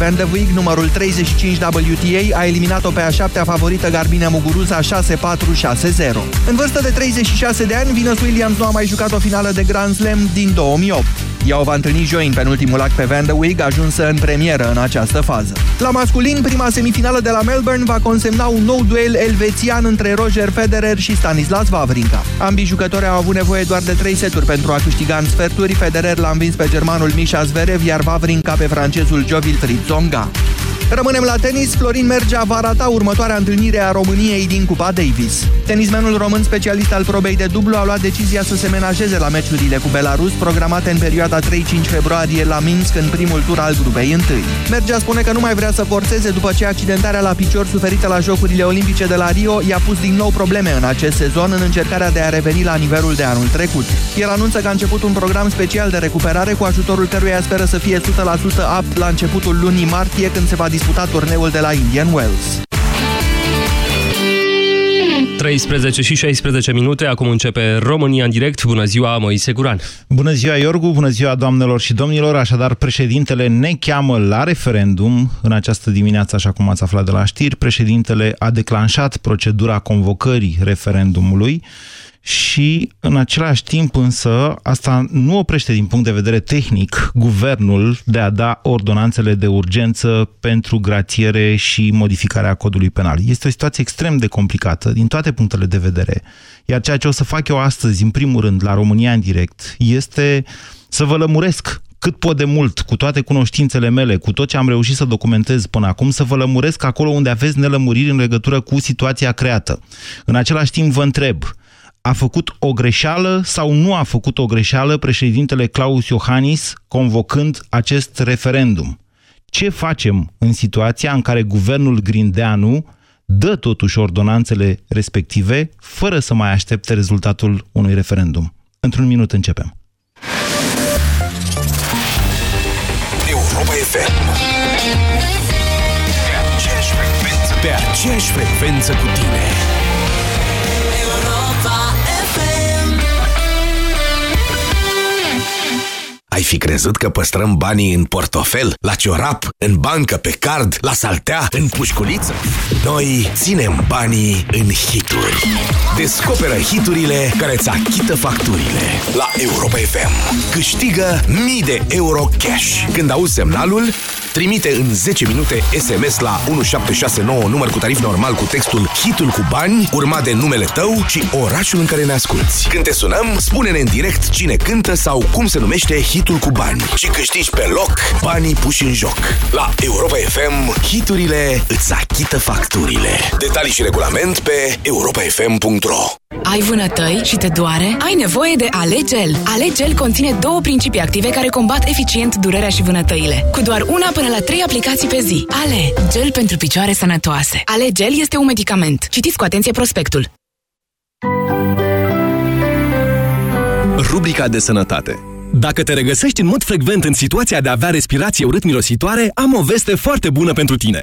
Van de Week, numărul 35 WTA, a eliminat-o pe a șaptea favorită Garbine Muguruza 6-4-6-0. În vârstă de 36 de ani, Venus Williams nu a mai jucat o finală de Grand Slam din 2008. Ea o va întâlni joi în penultimul act pe Van de Week, ajunsă în premieră în această fază. La masculin, prima semifinală de la Melbourne va consemna un nou duel elvețian între Roger Federer și Stanislas Wawrinka. Ambii jucători au avut nevoie doar de 3 seturi pentru a câștiga în sferturi. Federer l-a învins pe germanul Misha Zverev, iar Wawrinka pe francezul Jo Wilfried Tsonga. Rămânem la tenis. Florin Mergea va rata următoarea întâlnire a României din Cupa Davis. Tenismenul român specialist al probei de dublu a luat decizia să se menajeze la meciurile cu Belarus, programate în perioada 3-5 februarie la Minsk în primul tur al grupei 1. Mergea spune că nu mai vrea să forțeze după ce accidentarea la picior suferită la Jocurile Olimpice de la Rio i-a pus din nou probleme în acest sezon în încercarea de a reveni la nivelul de anul trecut. El anunță că a început un program special de recuperare cu ajutorul căruia speră să fie 100% apt la începutul lunii martie când se va disputa turneul de la Indian Wells. 13 și 16 minute, acum începe România în direct. Bună ziua, Moise Guran. Bună ziua, Iorgu, bună ziua, doamnelor și domnilor. Așadar, președintele ne cheamă la referendum în această dimineață, așa cum ați aflat de la știri. Președintele a declanșat procedura convocării referendumului și în același timp însă asta nu oprește din punct de vedere tehnic guvernul de a da ordonanțele de urgență pentru grațiere și modificarea codului penal. Este o situație extrem de complicată din toate punctele de vedere. Iar ceea ce o să fac eu astăzi, în primul rând, la România în direct, este să vă lămuresc cât pot de mult, cu toate cunoștințele mele, cu tot ce am reușit să documentez până acum, să vă lămuresc acolo unde aveți nelămuriri în legătură cu situația creată. În același timp vă întreb, a făcut o greșeală sau nu a făcut o greșeală președintele Claus Iohannis convocând acest referendum? Ce facem în situația în care guvernul Grindeanu dă totuși ordonanțele respective fără să mai aștepte rezultatul unui referendum? Într-un minut începem. Europa FM Pe aceeași frecvență cu tine Ai fi crezut că păstrăm banii în portofel, la ciorap, în bancă, pe card, la saltea, în pușculiță? Noi ținem banii în hituri. Descoperă hiturile care îți achită facturile la Europa FM. Câștigă mii de euro cash. Când auzi semnalul, trimite în 10 minute SMS la 1769 număr cu tarif normal cu textul Hitul cu bani, urmat de numele tău și orașul în care ne asculti. Când te sunăm, spune-ne în direct cine cântă sau cum se numește hit hitul cu bani și câștigi pe loc banii puși în joc. La Europa FM, hiturile îți achită facturile. Detalii și regulament pe europafm.ro Ai vânătăi și te doare? Ai nevoie de Alegel. Alegel conține două principii active care combat eficient durerea și vânătăile. Cu doar una până la trei aplicații pe zi. Ale, gel pentru picioare sănătoase. Alegel este un medicament. Citiți cu atenție prospectul. Rubrica de sănătate dacă te regăsești în mod frecvent în situația de a avea respirație urât-mirositoare, am o veste foarte bună pentru tine.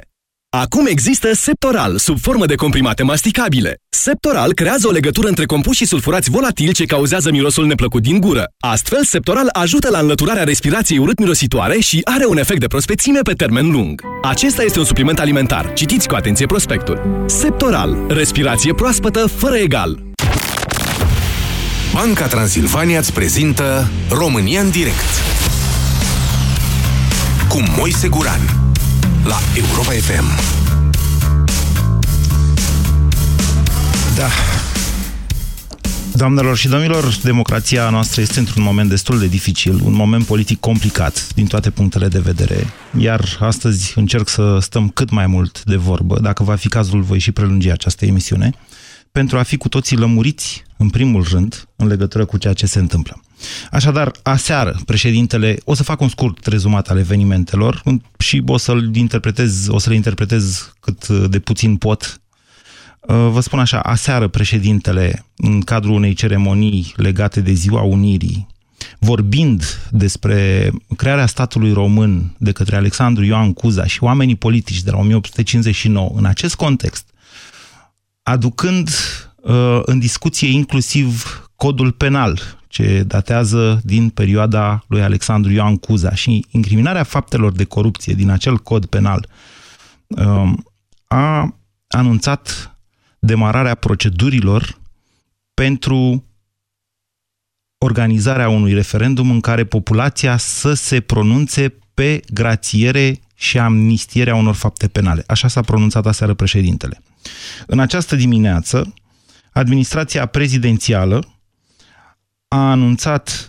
Acum există Septoral, sub formă de comprimate masticabile. Septoral creează o legătură între compuși sulfurați volatili ce cauzează mirosul neplăcut din gură. Astfel, Septoral ajută la înlăturarea respirației urât-mirositoare și are un efect de prospețime pe termen lung. Acesta este un supliment alimentar. Citiți cu atenție prospectul. Septoral. Respirație proaspătă fără egal. Banca Transilvania îți prezintă România în direct cu Moise Guran la Europa FM. Da. Doamnelor și domnilor, democrația noastră este într-un moment destul de dificil, un moment politic complicat din toate punctele de vedere, iar astăzi încerc să stăm cât mai mult de vorbă. Dacă va fi cazul, voi și prelungi această emisiune pentru a fi cu toții lămuriți, în primul rând, în legătură cu ceea ce se întâmplă. Așadar, aseară, președintele, o să fac un scurt rezumat al evenimentelor și o să-l interpretez, o să le interpretez cât de puțin pot. Uh, vă spun așa, aseară președintele, în cadrul unei ceremonii legate de Ziua Unirii, vorbind despre crearea statului român de către Alexandru Ioan Cuza și oamenii politici de la 1859, în acest context, aducând uh, în discuție inclusiv codul penal, ce datează din perioada lui Alexandru Ioan Cuza și incriminarea faptelor de corupție din acel cod penal um, a anunțat demararea procedurilor pentru organizarea unui referendum în care populația să se pronunțe pe grațiere și amnistierea unor fapte penale. Așa s-a pronunțat aseară președintele. În această dimineață, administrația prezidențială a anunțat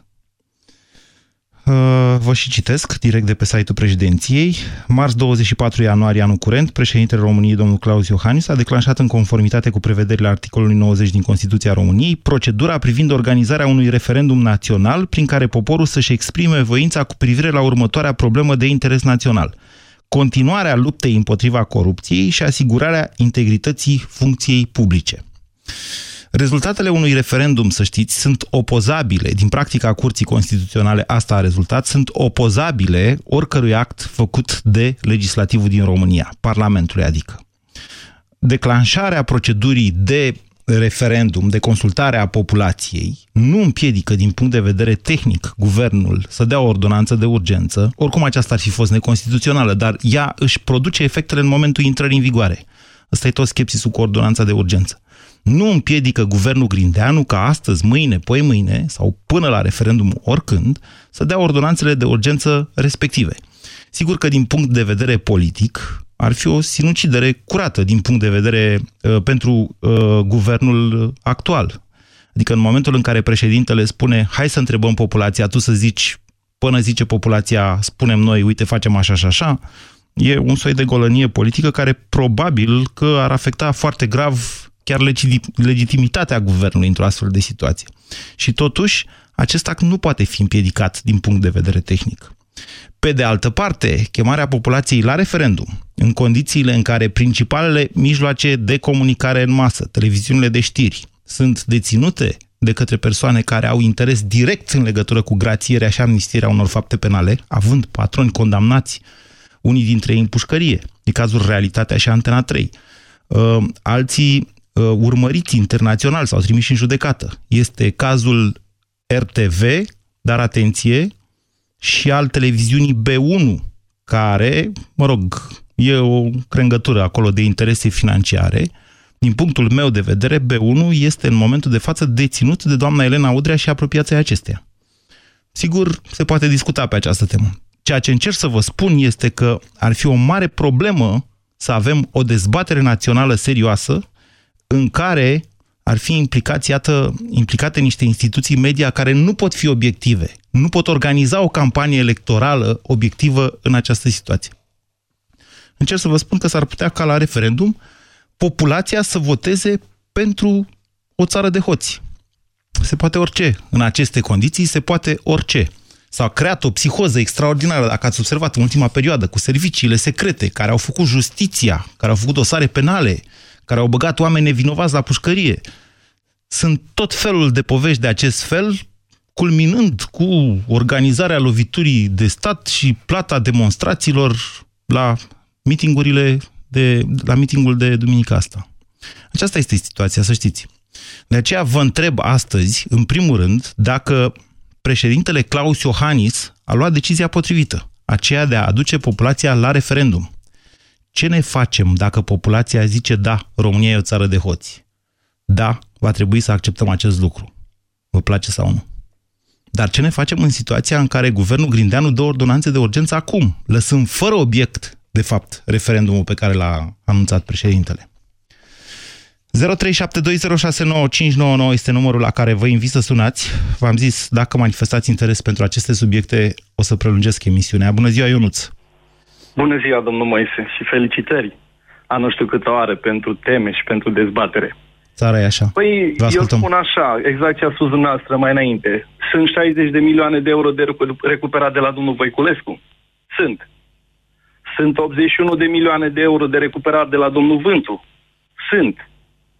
Uh, vă și citesc direct de pe site-ul președinției. Marți 24 ianuarie anul curent, președintele României, domnul Claus Iohannis, a declanșat în conformitate cu prevederile articolului 90 din Constituția României procedura privind organizarea unui referendum național prin care poporul să-și exprime voința cu privire la următoarea problemă de interes național. Continuarea luptei împotriva corupției și asigurarea integrității funcției publice. Rezultatele unui referendum, să știți, sunt opozabile, din practica Curții Constituționale asta a rezultat, sunt opozabile oricărui act făcut de legislativul din România, Parlamentului adică. Declanșarea procedurii de referendum, de consultare a populației, nu împiedică din punct de vedere tehnic guvernul să dea o ordonanță de urgență, oricum aceasta ar fi fost neconstituțională, dar ea își produce efectele în momentul intrării în vigoare. Ăsta e tot schepsisul cu ordonanța de urgență nu împiedică guvernul Grindeanu ca astăzi, mâine, poi mâine sau până la referendum oricând să dea ordonanțele de urgență respective. Sigur că din punct de vedere politic ar fi o sinucidere curată din punct de vedere uh, pentru uh, guvernul actual. Adică în momentul în care președintele spune hai să întrebăm populația, tu să zici până zice populația, spunem noi, uite, facem așa și așa, e un soi de golănie politică care probabil că ar afecta foarte grav chiar legitimitatea guvernului într-o astfel de situație. Și totuși, acest act nu poate fi împiedicat din punct de vedere tehnic. Pe de altă parte, chemarea populației la referendum, în condițiile în care principalele mijloace de comunicare în masă, televiziunile de știri, sunt deținute de către persoane care au interes direct în legătură cu grațierea și amnistierea unor fapte penale, având patroni condamnați, unii dintre ei în pușcărie, e cazul Realitatea și Antena 3. Uh, alții uh, urmăriți internațional sau trimiși în judecată. Este cazul RTV, dar atenție, și al televiziunii B1, care, mă rog, e o crengătură acolo de interese financiare. Din punctul meu de vedere, B1 este în momentul de față deținut de doamna Elena Udrea și apropiația acesteia. Sigur, se poate discuta pe această temă. Ceea ce încerc să vă spun este că ar fi o mare problemă să avem o dezbatere națională serioasă în care ar fi implicați, iată, implicate niște instituții media care nu pot fi obiective, nu pot organiza o campanie electorală obiectivă în această situație. Încerc să vă spun că s-ar putea ca la referendum populația să voteze pentru o țară de hoți. Se poate orice. În aceste condiții se poate orice. S-a creat o psihoză extraordinară, dacă ați observat în ultima perioadă, cu serviciile secrete, care au făcut justiția, care au făcut dosare penale, care au băgat oameni nevinovați la pușcărie. Sunt tot felul de povești de acest fel, culminând cu organizarea loviturii de stat și plata demonstrațiilor la mitingurile de, la mitingul de duminica asta. Aceasta este situația, să știți. De aceea vă întreb astăzi, în primul rând, dacă președintele Claus Iohannis a luat decizia potrivită, aceea de a aduce populația la referendum. Ce ne facem dacă populația zice da, România e o țară de hoți? Da, va trebui să acceptăm acest lucru. Vă place sau nu? Dar ce ne facem în situația în care guvernul Grindeanu dă ordonanțe de urgență acum, lăsând fără obiect, de fapt, referendumul pe care l-a anunțat președintele? 0372069599 este numărul la care vă invit să sunați. V-am zis, dacă manifestați interes pentru aceste subiecte, o să prelungesc emisiunea. Bună ziua, Ionuț! Bună ziua, domnul Moise, și felicitări a nu știu câtă oară pentru teme și pentru dezbatere. Țara e așa. Păi, eu spun așa, exact ce a spus dumneavoastră mai înainte. Sunt 60 de milioane de euro de recuperat de la domnul Voiculescu? Sunt. Sunt 81 de milioane de euro de recuperat de la domnul Vântu? Sunt.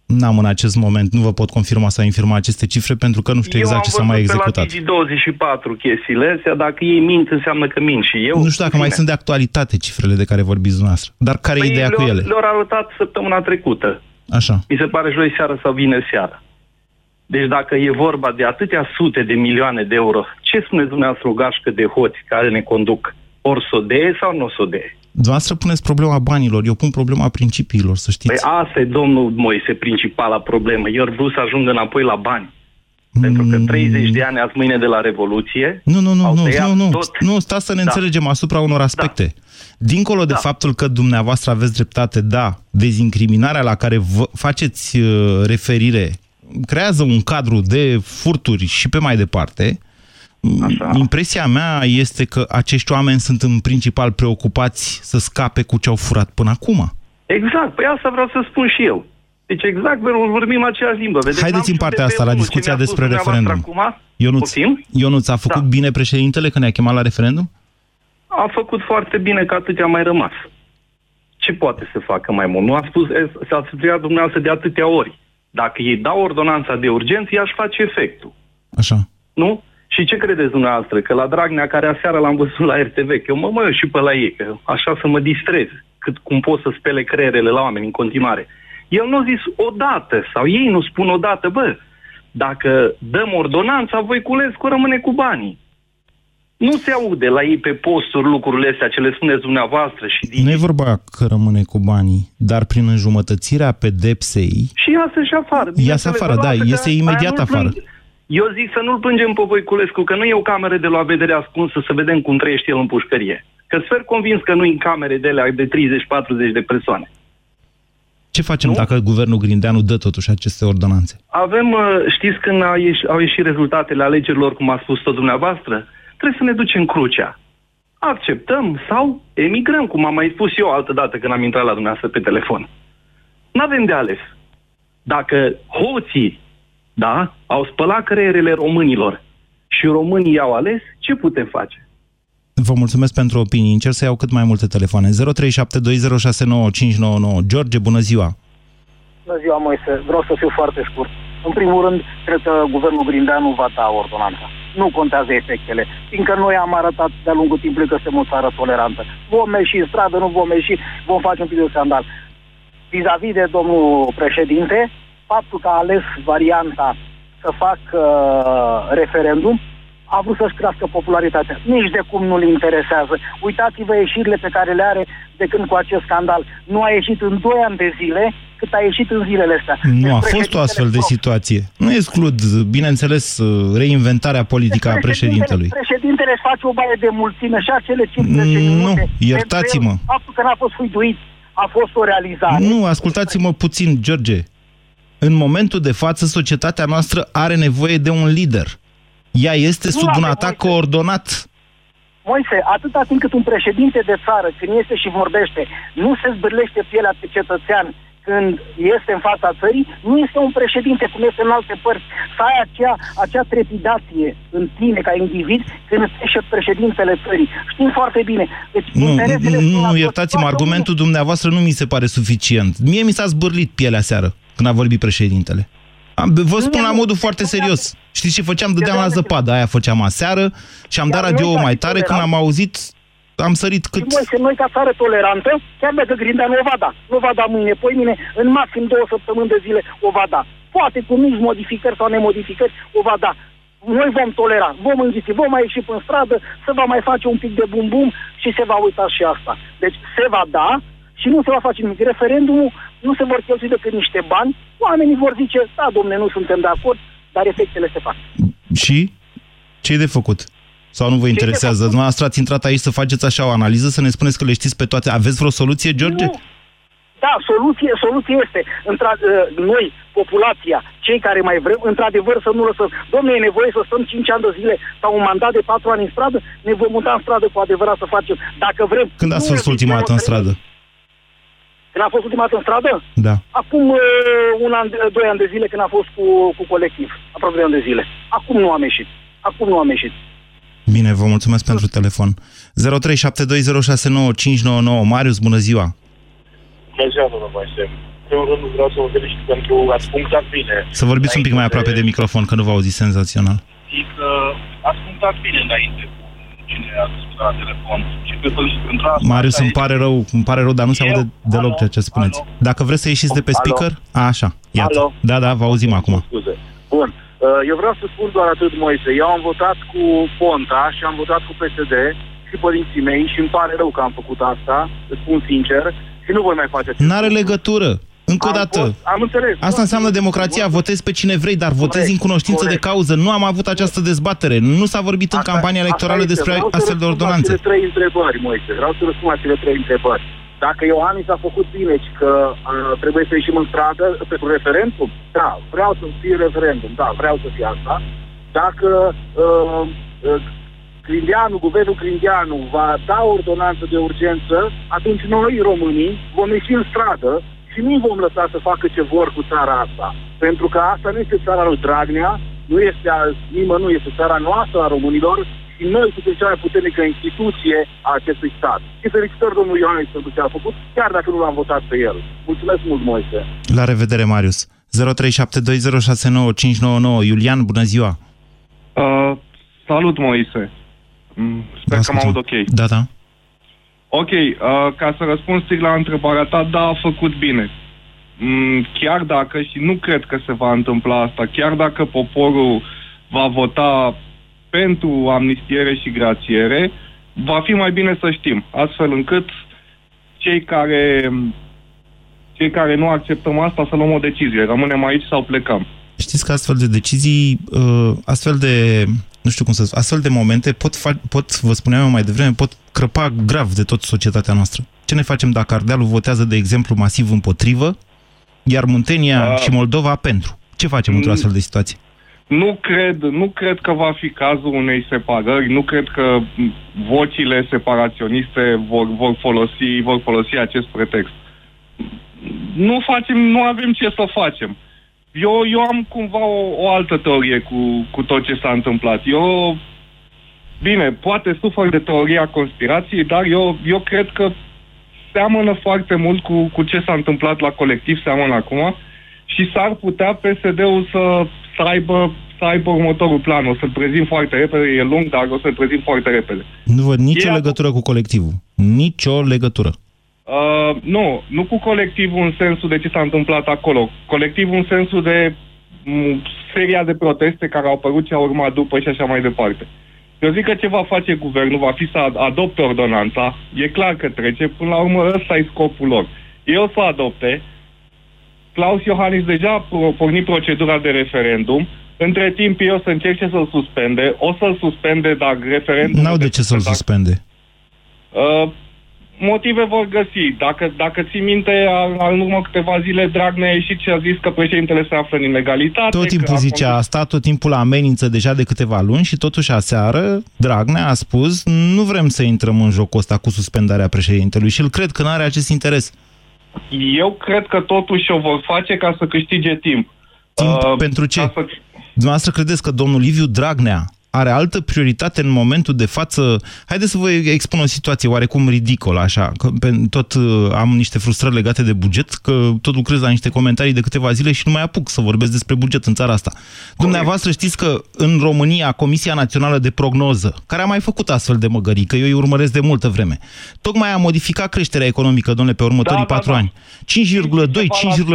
N-am în acest moment, nu vă pot confirma sau infirma aceste cifre pentru că nu știu exact ce s-a mai executat. Eu am 24 chestiile astea, dacă ei mint înseamnă că mint și eu. Nu știu dacă bine. mai sunt de actualitate cifrele de care vorbiți dumneavoastră, dar care păi e ideea cu ele? Le-au arătat săptămâna trecută. Așa. Mi se pare joi seara sau vineri seara. Deci dacă e vorba de atâtea sute de milioane de euro, ce spuneți dumneavoastră o gașcă de hoți care ne conduc? Ori să o dee sau nu o să o dee? Dumneavoastră puneți problema banilor, eu pun problema principiilor, să știți. Păi asta e, domnul Moise, principala problemă. Eu ar vrut să ajung înapoi la bani. Pentru că 30 de ani azi mâine de la Revoluție... Nu, nu, nu, au nu, tăiat nu, nu, tot. nu, stați să ne Da. înțelegem asupra unor aspecte. Dincolo de Da. faptul că dumneavoastră aveți dreptate, da, dezincriminarea la care vă faceți uh, referire creează un cadru de furturi și pe mai departe. Așa. Impresia mea este că acești oameni sunt în principal preocupați să scape cu ce au furat până acum. Exact, păi asta vreau să spun și eu. Deci exact, vorbim aceeași limbă. Vedeți, Haideți n-am în partea știut asta, la referendumul, discuția ce mi-a spus despre dumneavoastră referendum. Acum, Ionuț, Poftim? Ionuț, a făcut Da. bine președintele când ne-a chemat la referendum? A făcut foarte bine că atât a mai rămas. Ce poate să facă mai mult? Nu a spus, e, s-a studiat dumneavoastră de atâtea ori. Dacă ei dau ordonanța de urgență, ea își face efectul. Așa. Nu? Și ce credeți dumneavoastră? Că la Dragnea, care aseară l-am văzut la RTV, că eu mă mă eu și pe la ei, că așa să mă distrez, cât cum pot să spele creierele la oameni în continuare. El nu a zis odată, sau ei nu spun odată, bă, dacă dăm ordonanța, Voiculescu rămâne cu banii. Nu se aude la ei pe posturi lucrurile astea ce le spuneți dumneavoastră și din... Nu e vorba că rămâne cu banii, dar prin înjumătățirea pedepsei, Și iasă și afară. Iasă afară, da, Lasă că iese aia imediat nu-l afară. plâng. Eu zic să nu-l plângem pe Voiculescu, că nu e o cameră de la vedere ascunsă să vedem cum trăiește el în pușcărie. Că sper convins că nu în camere de alea de 30-40 de persoane. ce facem Nu? dacă guvernul Grindeanu dă totuși aceste ordonanțe? Avem, uh, știți când au ieșit, au ieșit rezultatele alegerilor, cum a spus tot dumneavoastră? Trebuie să ne ducem crucea. Acceptăm sau emigrăm, cum am mai spus eu altă dată când am intrat la dumneavoastră pe telefon. Nu avem de ales. Dacă hoții, da, au spălat creierele românilor și românii au ales, ce putem face? Vă mulțumesc pentru opinii. Încerc să iau cât mai multe telefoane. 0372069599. George, bună ziua! Bună ziua, Moise. Vreau să fiu foarte scurt. În primul rând, cred că guvernul Grindeanu va da ordonanța. Nu contează efectele, fiindcă noi am arătat de-a lungul timpului că suntem o țară tolerantă. Vom ieși în stradă, nu vom ieși, vom face un pic de scandal. Vis-a-vis de domnul președinte, faptul că a ales varianta să facă uh, referendum, a vrut să-și crească popularitatea. Nici de cum nu-l interesează. Uitați-vă ieșirile pe care le are de când cu acest scandal. Nu a ieșit în 2 ani de zile cât a ieșit în zilele astea. Nu a Deci fost o astfel de președintele- situație. Nu exclud, bineînțeles, reinventarea politică a președintelui. Președintele își face o baie de mulțime și acele 15 Nu, minute. iertați-mă. Pentru el, Faptul că n-a fost huiduit a fost o realizare. Nu, ascultați-mă puțin, George. În momentul de față, societatea noastră are nevoie de un lider. Ea este Nu sub un avem atac voie să- coordonat. Moise, atâta timp cât un președinte de țară, când este și vorbește, nu se zbârlește pielea pe cetățean când este în fața țării, nu este un președinte cum este în alte părți. Să ai acea, acea trepidație în tine ca individ când ești președintele țării. Știm foarte bine. Deci, Nu, interesele sunt la nu, tot. iertați-mă, Toată argumentul dumneavoastră nu mi se pare suficient. Mie mi s-a zbârlit pielea seară când a vorbit președintele. Am, vă spun la nu, modul foarte nu, serios. Știți ce făceam? Dădeam la nu, zăpadă, aia făceam aseară și am dat Iar radio noi, ca mai și tare când toleranți- am auzit, am sărit cât... Și noi, noi ca țară tolerantă, chiar dacă Grindeanu o va da, nu va da mâine, poimine, în maxim două săptămâni de zile o va da. Poate cu mici modificări sau nemodificări o va da. Noi vom tolera, vom înghiți, vom mai ieși în stradă, se va mai face un pic de bum-bum și se va uita și asta. Deci se va da și nu se va face nimic. Referendumul nu se vor cheltui decât niște bani, oamenii vor zice, da, domne, nu suntem de acord, dar efectele se fac. Și? ce e de făcut? Sau nu vă interesează? făcut? Dumneavoastră ați intrat aici să faceți așa o analiză, să ne spuneți că le știți pe toate. Aveți vreo soluție, George? Nu. Da, soluție, soluție este, întra- uh, noi, populația, cei care mai vrem, într-adevăr să nu lăsăm. Domnule, e nevoie să stăm 5 ani de zile sau un mandat de 4 ani în stradă, ne vom muta în stradă cu adevărat să facem. Dacă vrem... Când ați nu fost ultima dată în stradă? Când a fost ultima dată în stradă? Da. Acum uh, un an, de- doi ani de zile când a fost cu, cu colectiv. Aproape de ani de zile. Acum nu am ieșit. Acum nu am ieșit. Bine, vă mulțumesc pentru telefon. 0372069599. Marius, bună ziua! Bună ziua, domnul Moise. În primul rând vreau să vă felicit pentru ați punctat bine. Să vorbiți un pic mai aproape de microfon, că nu vă auzi senzațional. Zic că ați punctat bine înainte cu cine a discutat la telefon. Și vă felicit pentru asta. Marius, Asta îmi e- pare rău, îmi pare rău, dar nu se Eu? aude deloc Alo? ceea ce spuneți. Alo? Dacă vreți să ieșiți de pe Alo? speaker, a, așa, iată. Alo? Da, da, vă auzim acum. Scuze. Bun. Uh, Eu vreau să spun doar atât, Moise. Eu am votat cu Ponta și am votat cu PSD și părinții mei și îmi pare rău că am făcut asta, îți spun sincer, și nu voi mai face acest N-are lucru. legătură. Încă o Am dată. fost- am înțeles. Asta înseamnă democrația, votezi pe cine vrei, dar votezi Corect, în cunoștință corect. de cauză. Nu am avut această dezbatere. Nu s-a vorbit în Asta- campania asta electorală este. despre Vreau să astfel de răspund la ordonanțe. Cele trei întrebări, Moise. Vreau să răspund la cele trei întrebări. Dacă Iohannis a făcut bine și că uh, trebuie să ieșim în stradă pentru referendum, da, vreau să fie referendum, da, vreau să fie asta. Dacă uh, uh, Grindeanu, guvernul Grindeanu va da o ordonanță de urgență, atunci noi, românii, vom ieși în stradă și nu vom lăsa să facă ce vor cu țara asta. Pentru că asta nu este țara lui Dragnea, nu este a nimănui, este țara noastră a românilor și noi suntem cea mai puternică instituție a acestui stat. Și felicitări domnului Iohannis pentru ce a făcut, chiar dacă nu l-am votat pe el. Mulțumesc mult, Moise. La revedere, Marius. 0372069599. Iulian, bună ziua! Uh, salut, Moise. Mm, Sper că mă aud ok. Da, da. Ok, uh, ca să răspund strict la întrebarea ta, da, a făcut bine. Mm, chiar dacă, și nu cred că se va întâmpla asta, chiar dacă poporul va vota pentru amnistiere și grațiere, va fi mai bine să știm, astfel încât cei care cei care nu acceptăm asta să luăm o decizie, rămânem aici sau plecăm. Știți că astfel de decizii, uh, astfel de, nu știu cum să spun, astfel de momente pot, fa- pot, vă spuneam eu mai devreme, pot crăpa grav de tot societatea noastră. Ce ne facem dacă Ardealul votează, de exemplu, masiv împotrivă, iar Muntenia Da. și Moldova pentru? Ce facem într-o astfel de situație? Nu cred, nu cred că va fi cazul unei separări, nu cred că m, vocile separaționiste vor, vor, folosi, vor folosi acest pretext. Nu facem, nu avem ce să facem. Eu, eu am cumva o, o altă teorie cu, cu tot ce s-a întâmplat. Eu, bine, poate sufăr de teoria conspirației, dar eu, eu cred că seamănă foarte mult cu, cu ce s-a întâmplat la colectiv, seamănă acum, și s-ar putea PSD-ul să, să, aibă, să aibă următorul plan. O să-l prezint foarte repede, e lung, dar o să-l prezint foarte repede. Nu văd nicio Ei, legătură cu colectivul. Nicio legătură. Uh, nu, nu cu colectivul în sensul de ce s-a întâmplat acolo. Colectivul în sensul de m, seria de proteste care au apărut și au urmat după și așa mai departe. Eu zic că ce va face guvernul va fi să ad- adopte ordonanța. E clar că trece. Până la urmă, ăsta e scopul lor. Ei o să adopte. Klaus Iohannis deja a pro- pornit procedura de referendum. Între timp, eu o să încerce să-l suspende. O să-l suspende, dar referendumul... N-au de ce să-l dacă- suspende. Uh, motive vor găsi. Dacă, dacă ții minte, a- a- în urmă câteva zile, Dragnea a ieșit și a zis că președintele se află în ilegalitate. Tot timpul că a zicea condus- asta, tot timpul amenință deja de câteva luni și totuși aseară Dragnea a spus nu vrem să intrăm în jocul ăsta cu suspendarea președintelui și îl cred că nu are acest interes. Eu cred că totuși o vor face ca să câștige timp. Timp Uh, pentru ce? ca Să... Dumneavoastră credeți că domnul Liviu Dragnea are altă prioritate în momentul de față? Haideți să vă expun o situație oarecum ridicolă, așa, că pe, tot uh, am niște frustrări legate de buget, că tot lucrez la niște comentarii de câteva zile și nu mai apuc să vorbesc despre buget în țara asta. Dumneavoastră știți că în România Comisia Națională de Prognoză, care a mai făcut astfel de măgării, că eu îi urmăresc de multă vreme, tocmai a modificat creșterea economică, domnule, pe următorii Da, da, patru da. ani. 5,2,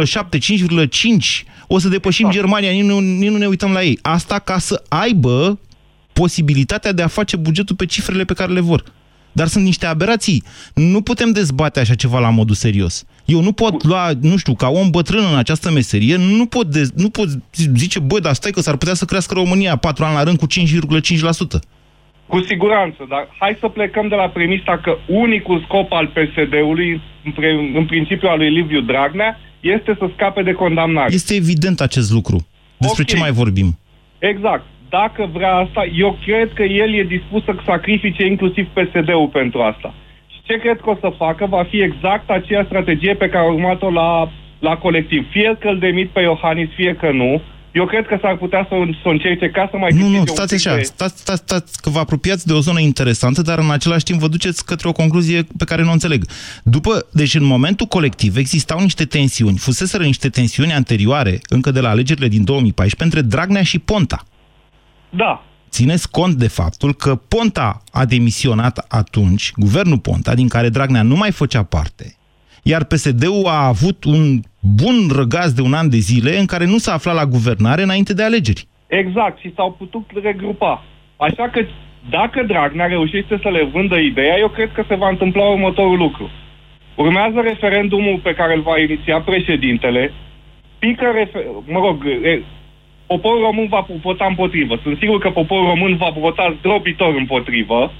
5,7, 5,5, o să depășim Germania, nici nu, nici nu ne uităm la ei. Asta ca să aibă posibilitatea de a face bugetul pe cifrele pe care le vor. Dar sunt niște aberații. Nu putem dezbate așa ceva la modul serios. Eu nu pot lua, nu știu, ca om bătrân în această meserie, nu pot, de, nu pot zice, băi, dar stai că s-ar putea să crească România 4 ani la rând cu 5,5%. Cu siguranță, dar hai să plecăm de la premisa că unicul scop al PSD-ului, în, pre- în principiu al lui Liviu Dragnea, este să scape de condamnare. Este evident acest lucru. Despre Ok. ce mai vorbim? Exact. Dacă vrea asta, eu cred că el e dispus să sacrifice inclusiv PSD-ul pentru asta. Și ce cred că o să facă va fi exact aceea strategie pe care a urmat-o la, la colectiv. Fie că îl demit pe Iohannis, fie că nu. Eu cred că s-ar putea să, să încerce ca să mai Nu, câștige nu, un stați pic așa, de- stați, stați, stați, că vă apropiați de o zonă interesantă, dar în același timp vă duceți către o concluzie pe care nu o înțeleg. După, deci în momentul colectiv existau niște tensiuni, fuseseră niște tensiuni anterioare, încă de la alegerile din 2014, între Dragnea și Ponta. Da, Țineți cont de faptul că Ponta a demisionat atunci, guvernul Ponta, din care Dragnea nu mai făcea parte, iar PSD-ul a avut un bun răgaz de un an de zile în care nu s-a aflat la guvernare înainte de alegeri. Exact, și s-au putut regrupa. Așa că dacă Dragnea reușește să le vândă ideea, eu cred că se va întâmpla următorul lucru. Urmează referendumul pe care îl va iniția președintele, pică, refer- mă rog, e, poporul român va vota împotrivă. Sunt sigur că poporul român va vota zdrobitor împotrivă.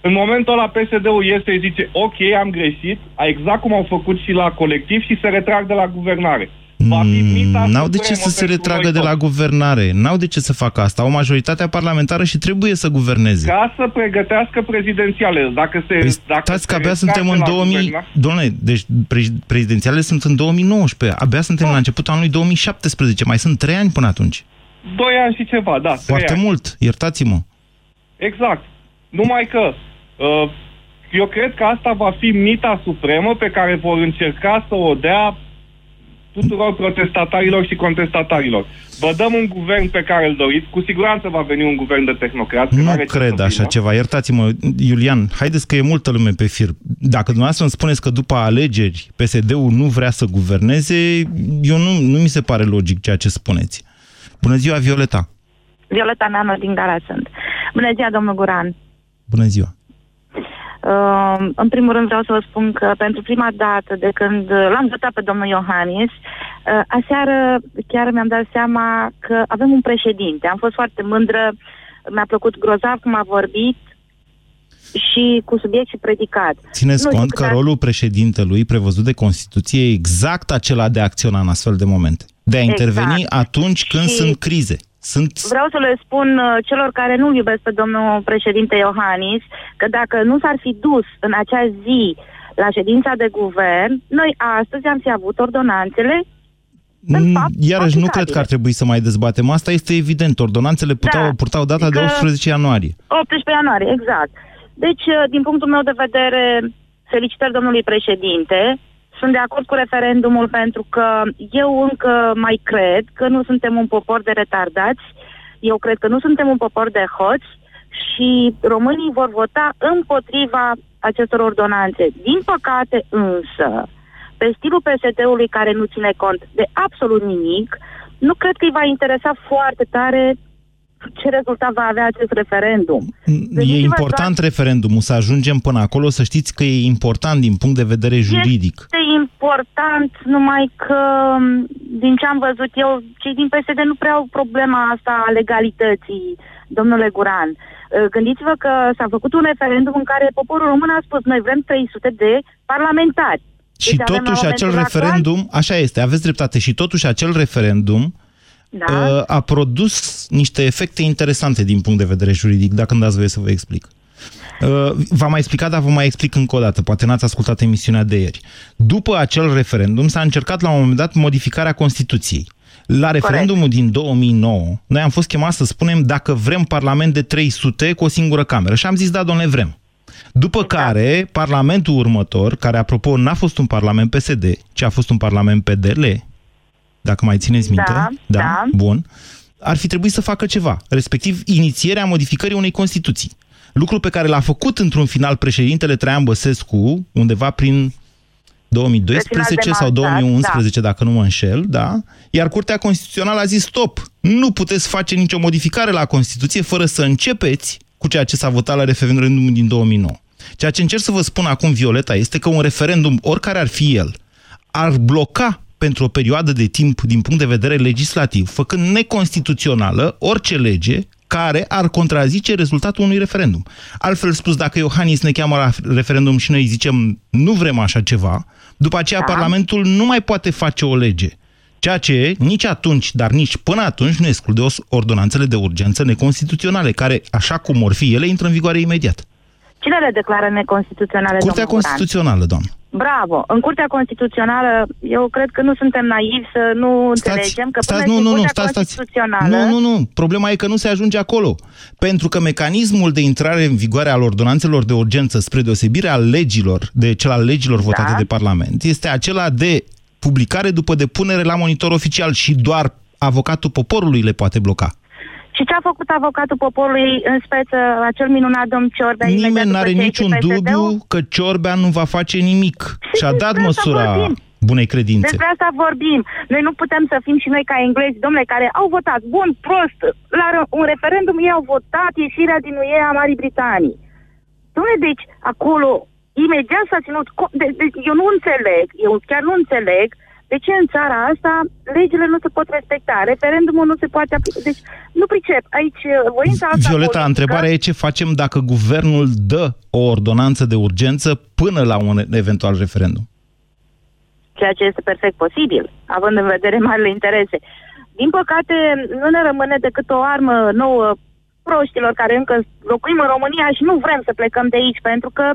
În momentul ăla PSD-ul iese și zice, ok, am greșit, exact cum au făcut și la colectiv și se retrag de la guvernare. Va fi mita Mm, N-au de ce supremă să se pentru retragă noi de la toți. guvernare. N-au de ce să facă asta. Au majoritatea parlamentară și trebuie să guverneze. Ca să pregătească prezidențiale. Dacă se, Păi dacă stați că se abia retrag suntem de în la 2000... guverna- Dom'le, deci pre- prezidențiale sunt în 2019. Abia suntem la începutul anului 2017. Mai sunt trei ani până atunci. Doi ani și ceva, da. trei Foarte ani. mult, iertați-mă. Exact. Numai că uh, eu cred că asta va fi mita supremă pe care vor încerca să o dea tuturor protestatarilor și contestatarilor. Vă dăm un guvern pe care îl doriți, cu siguranță va veni un guvern de tehnocrați. că Nu n-are ce cred să așa vină. ceva. Iertați-mă, Iulian, haideți că e multă lume pe fir. Dacă dumneavoastră îmi spuneți că după alegeri PSD-ul nu vrea să guverneze, eu nu, nu mi se pare logic ceea ce spuneți. Bună ziua, Violeta. Violeta Neanu din Gara sunt. Bună ziua, domnul Guran. Bună ziua. Uh, în primul rând vreau să vă spun că pentru prima dată de când l-am votat pe domnul Iohannis, uh, aseară chiar mi-am dat seama că avem un președinte. Am fost foarte mândră, mi-a plăcut grozav cum a vorbit și cu subiect și predicat. Țineți Nu știu cont că cât ar- rolul președintelui prevăzut de Constituție e exact acela de a acționa în astfel de momente. De a Exact. interveni atunci când Și- sunt crize. Sunt Vreau să le spun uh, celor care nu iubesc pe domnul președinte Iohannis că dacă nu s-ar fi dus în acea zi la ședința de guvern, noi astăzi am fi avut ordonanțele Mm, fapt, Iarăși nu aplicabile. cred că ar trebui să mai dezbatem asta, este evident. Ordonanțele puteau, Da. purtau data de Adică- 18 ianuarie. 18 ianuarie, exact. Deci, uh, din punctul meu de vedere, felicitări domnului președinte. Sunt de acord cu referendumul pentru că eu încă mai cred că nu suntem un popor de retardați. Eu cred că nu suntem un popor de hoți și românii vor vota împotriva acestor ordonanțe. Din păcate însă, pe stilul PSD-ului care nu ține cont de absolut nimic, nu cred că îi va interesa foarte tare ce rezultat va avea acest referendum. E Gândiți-vă important referendumul, să ajungem până acolo, să știți că e important din punct de vedere juridic. Este important, numai că, m, din ce am văzut eu, cei din PSD nu prea au problema asta a legalității, domnule Guran. Uh, Gândiți-vă că s-a făcut un referendum în care poporul român a spus noi vrem 300 de parlamentari. Și Deci avem la totuși acel momentul actual- referendum, așa este, aveți dreptate, și totuși acel referendum Da? uh, a produs niște efecte interesante din punct de vedere juridic, dacă îmi dați voie să vă explic. Uh, V-am mai explicat, dar vă mai explic încă o dată. Poate n-ați ascultat emisiunea de ieri. După acel referendum s-a încercat la un moment dat modificarea Constituției. La referendumul din 2009, noi am fost chemați să spunem dacă vrem parlament de 300 cu o singură cameră. Și am zis, da, domnule, vrem. După care, Parlamentul următor, care, apropo, n-a fost un Parlament PSD, ci a fost un Parlament PDL, dacă mai țineți minte, Da, da. bun, ar fi trebuit să facă ceva, respectiv inițierea modificării unei Constituții. Lucru pe care l-a făcut într-un final președintele Traian Băsescu, undeva prin 2012 Pe final de sau mandat, 2011, dacă nu mă înșel, da? Iar Curtea Constituțională a zis stop, nu puteți face nicio modificare la Constituție fără să începeți cu ceea ce s-a votat la referendumul din 2009. Ceea ce încerc să vă spun acum, Violeta, este că un referendum, oricare ar fi el, ar bloca pentru o perioadă de timp din punct de vedere legislativ, făcând neconstituțională orice lege care ar contrazice rezultatul unui referendum. Altfel spus, dacă Iohannis ne cheamă la referendum și noi zicem nu vrem așa ceva, după aceea Da. Parlamentul nu mai poate face o lege. Ceea ce nici atunci, dar nici până atunci nu exclude os- ordonanțele de urgență neconstituționale, care, așa cum or fi ele, intră în vigoare imediat. Cine le declară neconstituționale, Curtea domnul Guran? Constituțională, doamnă. Bravo! În Curtea Constituțională, eu cred că nu suntem naivi să nu înțelegem că până stați, nu, și nu, nu, Curtea stați, stați. Constituțională... Nu, nu, nu. Problema e că nu se ajunge acolo. Pentru că mecanismul de intrare în vigoare al ordonanțelor de urgență, spre deosebire al legilor, de cel al legilor votate Da. de Parlament, este acela de publicare după depunere la monitor oficial și doar avocatul poporului le poate bloca. Și ce a făcut avocatul poporului în speță acel minunat domn Ciorbea? imediat Nimeni după n-are ce a niciun ieșit PSD-ul? dubiu că Ciorbea nu va face nimic. Și-a dat despre asta măsura... vorbim. bunei credințe. Despre asta vorbim. Noi nu putem să fim și noi ca englezi, domnule, care au votat bun, prost. La un referendum ei au votat ieșirea din UE a Marii Britanii. Domnule, deci acolo imediat s-a ținut... De, de, eu nu înțeleg, eu chiar nu înțeleg de ce în țara asta legile nu se pot respecta, referendumul nu se poate aplica. Deci nu pricep. Aici uh, voința asta Violeta, politică... întrebarea e ce facem dacă guvernul dă o ordonanță de urgență până la un eventual referendum? Ceea ce este perfect posibil, având în vedere marile interese. Din păcate, nu ne rămâne decât o armă nouă proștilor care încă locuim în România și nu vrem să plecăm de aici, pentru că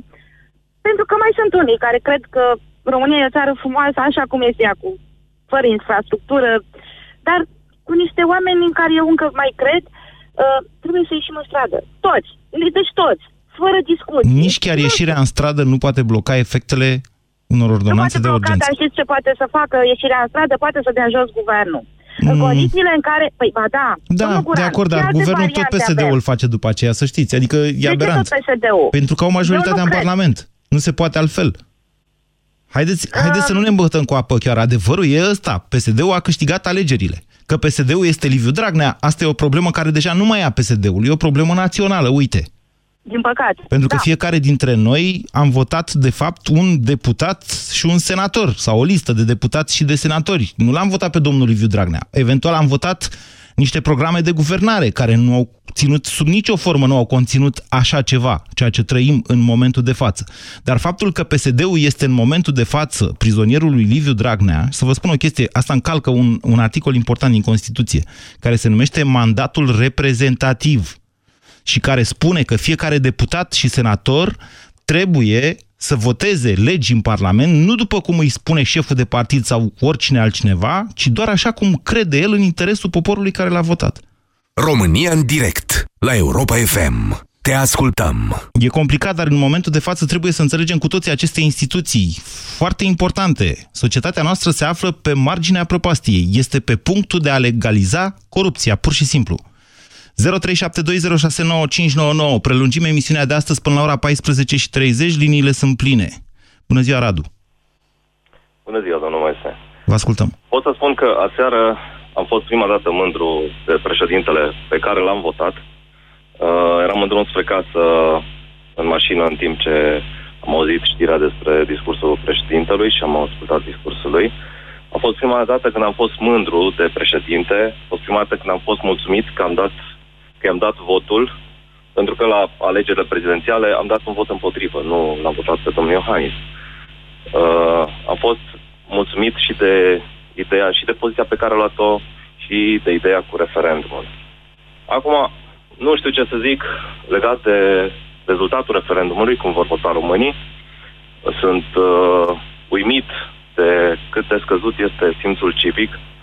pentru că mai sunt unii care cred că România e o țară frumoasă așa cum este ea, cu, fără infrastructură, dar cu niște oameni în care eu încă mai cred, uh, trebuie să ieșim în stradă. Toți. Deci toți. Fără discuție. Nici chiar ieșirea în stradă nu poate bloca efectele unor ordonanțe de urgență. Dar știți ce poate să facă ieșirea în stradă? Poate să dea jos guvernul. Mm. În condițiile în care... Păi, ba da. Da, Guran, de acord, dar guvernul tot PSD-ul îl face după aceea, să știți. Adică e aberant. Pentru că au majoritatea în cred. Parlament. Nu se poate altfel. Haideți, haideți să nu ne îmbătăm cu apă chiar. Adevărul e ăsta. PSD-ul a câștigat alegerile. Că PSD-ul este Liviu Dragnea, asta e o problemă care deja nu mai e a PSD-ul. E o problemă națională, uite. Din păcate. Pentru că da. fiecare dintre noi am votat, de fapt, un deputat și un senator, sau o listă de deputați și de senatori. Nu l-am votat pe domnul Liviu Dragnea. Eventual am votat niște programe de guvernare care nu au ținut sub nicio formă, nu au conținut așa ceva, ceea ce trăim în momentul de față. Dar faptul că PSD-ul este în momentul de față prizonierul lui Liviu Dragnea, să vă spun o chestie, asta încalcă un, un articol important din Constituție, care se numește mandatul reprezentativ și care spune că fiecare deputat și senator trebuie să voteze legi în Parlament, nu după cum îi spune șeful de partid sau oricine altcineva, ci doar așa cum crede el în interesul poporului care l-a votat. România în direct, la Europa FM. Te ascultăm. E complicat, dar în momentul de față trebuie să înțelegem cu toții aceste instituții foarte importante. Societatea noastră se află pe marginea prăpastiei. Este pe punctul de a legaliza corupția, pur și simplu. 0372069599. Prelungim emisiunea de astăzi până la ora 14 și 30. Liniile sunt pline. Bună ziua, Radu. Bună ziua, domnul Moise. Vă ascultăm. Pot să spun că aseară am fost prima dată mândru de președintele pe care l-am votat. Uh, eram în drum spre casă în mașină în timp ce am auzit știrea despre discursul președintelui și am ascultat discursul lui. A fost prima dată când am fost mândru de președinte, a fost prima dată când am fost mulțumit că am dat că i-am dat votul, pentru că la alegerile prezidențiale am dat un vot împotrivă, nu l-am votat pe domnul Iohannis. Uh, am fost mulțumit și de ideea și de poziția pe care a luat-o și de ideea cu referendumul. Acum, nu știu ce să zic legat de rezultatul referendumului, cum vor vota românii. Sunt uh, uimit de cât de scăzut este simțul civic Uh,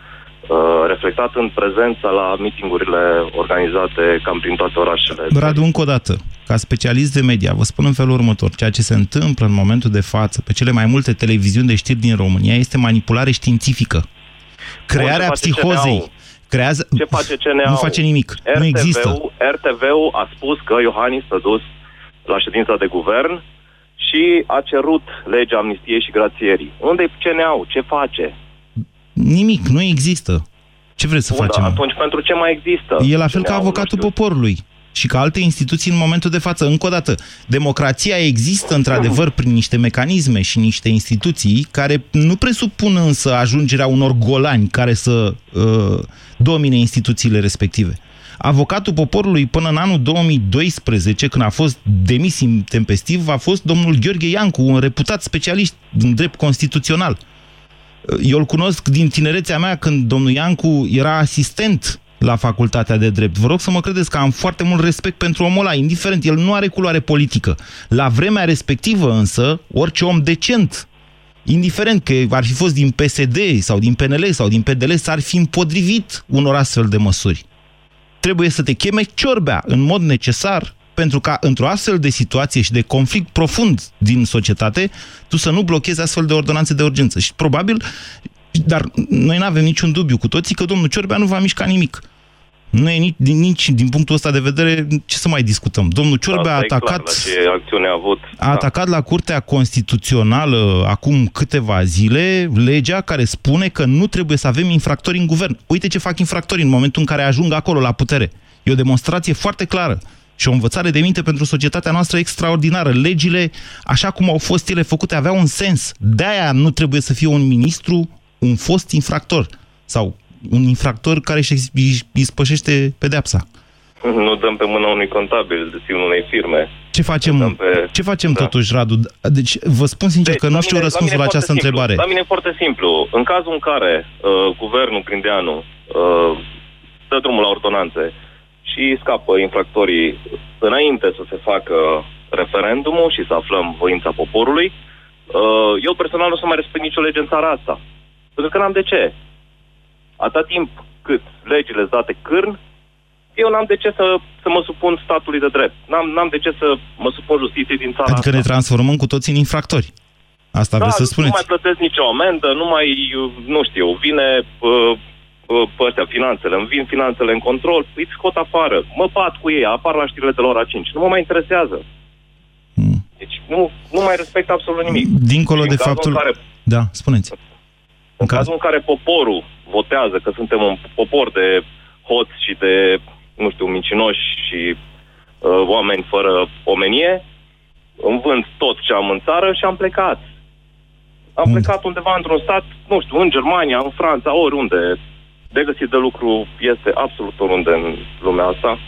reflectat în prezența la mitingurile organizate cam prin toate orașele. Radu, încă o dată, ca specialist de media, vă spun în felul următor. Ceea ce se întâmplă în momentul de față pe cele mai multe televiziuni de știri din România este manipulare științifică. Crearea Bun, psihozei. Creează... Ce face CNA? Nu face nimic. RTV nu există. RTV-ul a spus că Iohannis s-a dus la ședința de guvern și a cerut legea amnistiei și grațierii. Unde e CNA-ul? Ce face? Nimic, nu există. Ce vreți să Bun, facem? atunci pentru ce mai există? E la fel ca avocatul poporului și ca alte instituții în momentul de față. Încă o dată, democrația există într-adevăr prin niște mecanisme și niște instituții care nu presupun însă ajungerea unor golani care să uh, domine instituțiile respective. Avocatul poporului până în anul 2012, când a fost demis intempestiv, a fost domnul Gheorghe Iancu, un reputat specialist în drept constituțional. Eu îl cunosc din tinerețea mea când domnul Iancu era asistent la facultatea de drept. Vă rog să mă credeți că am foarte mult respect pentru omul ăla, indiferent, el nu are culoare politică. La vremea respectivă însă, orice om decent, indiferent că ar fi fost din PSD sau din PNL sau din PDL, s-ar fi împotrivit unor astfel de măsuri. Trebuie să te cheme ciorbea în mod necesar pentru ca într-o astfel de situație și de conflict profund din societate, tu să nu blochezi astfel de ordonanțe de urgență. Și probabil, dar noi nu avem niciun dubiu cu toții că domnul Ciorbea nu va mișca nimic. Nu e nici, din, nici din punctul ăsta de vedere ce să mai discutăm. Domnul Ciorbe a atacat... Clar, la ce acțiune a avut. A da. atacat la Curtea Constituțională acum câteva zile legea care spune că nu trebuie să avem infractori în guvern. Uite ce fac infractorii în momentul în care ajung acolo la putere. E o demonstrație foarte clară și o învățare de minte pentru societatea noastră extraordinară. Legile, așa cum au fost ele făcute, aveau un sens. De-aia nu trebuie să fie un ministru un fost infractor sau un infractor care își spășește pedepsa. Nu dăm pe mâna unui contabil, de unei firme. Ce facem, pe... ce facem da. totuși, Radu? Deci, vă spun sincer deci, că nu știu mine, răspunsul la, la această simplu. întrebare. La mine e foarte simplu. În cazul în care uh, guvernul Grindeanu uh, dă drumul la ordonanțe și scapă infractorii înainte să se facă referendumul și să aflăm voința poporului, uh, eu personal nu o să mai respect nicio lege în țara asta. Pentru că n-am de ce. Atât timp cât legile sunt date cârn, eu n-am de ce să, să mă supun statului de drept. N-am, n-am de ce să mă supun justiției din țara Adică asta. ne transformăm cu toții în infractori. Asta da, vreți să spuneți. nu mai plătesc nicio amendă, nu mai, nu știu, vine uh, uh, pe ăstea, finanțele, îmi vin finanțele în control, îți scot afară, mă bat cu ei, apar la știrile de la ora 5. Nu mă mai interesează. Hmm. Deci nu, nu mai respect absolut nimic. Dincolo de faptul... Care... Da, spuneți. În cazul în care poporul votează că suntem un popor de hoți și de, nu știu, mincinoși și uh, oameni fără omenie, îmi vând tot ce am în țară și am plecat. Am mm. plecat undeva într-un stat, nu știu, în Germania, în Franța, oriunde. De găsit de lucru este absolut oriunde în lumea asta.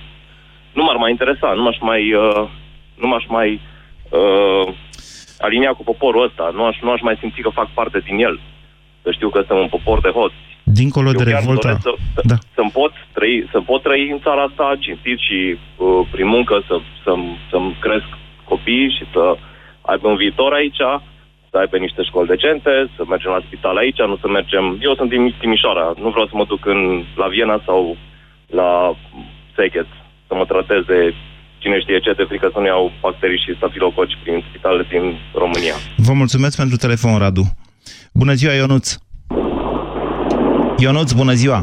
Nu m-ar mai interesa, nu m-aș mai, uh, nu m-aș mai uh, alinia cu poporul ăsta, nu aș, nu aș mai simți că fac parte din el să știu că suntem un popor de hoți. Dincolo Eu de revolta... Să, da. să-mi, pot trăi, să pot trăi în țara asta cinstit și uh, prin muncă să, să-mi, să-mi cresc copiii și să aibă un viitor aici, să aibă niște școli decente, să mergem la spital aici, nu să mergem... Eu sunt din Timișoara, nu vreau să mă duc în, la Viena sau la Szeged să mă trateze cine știe ce, de frică să nu iau bacterii și stafilococi prin spitalele din România. Vă mulțumesc pentru telefon, Radu. Bună ziua, Ionuț! Ionuț, bună ziua!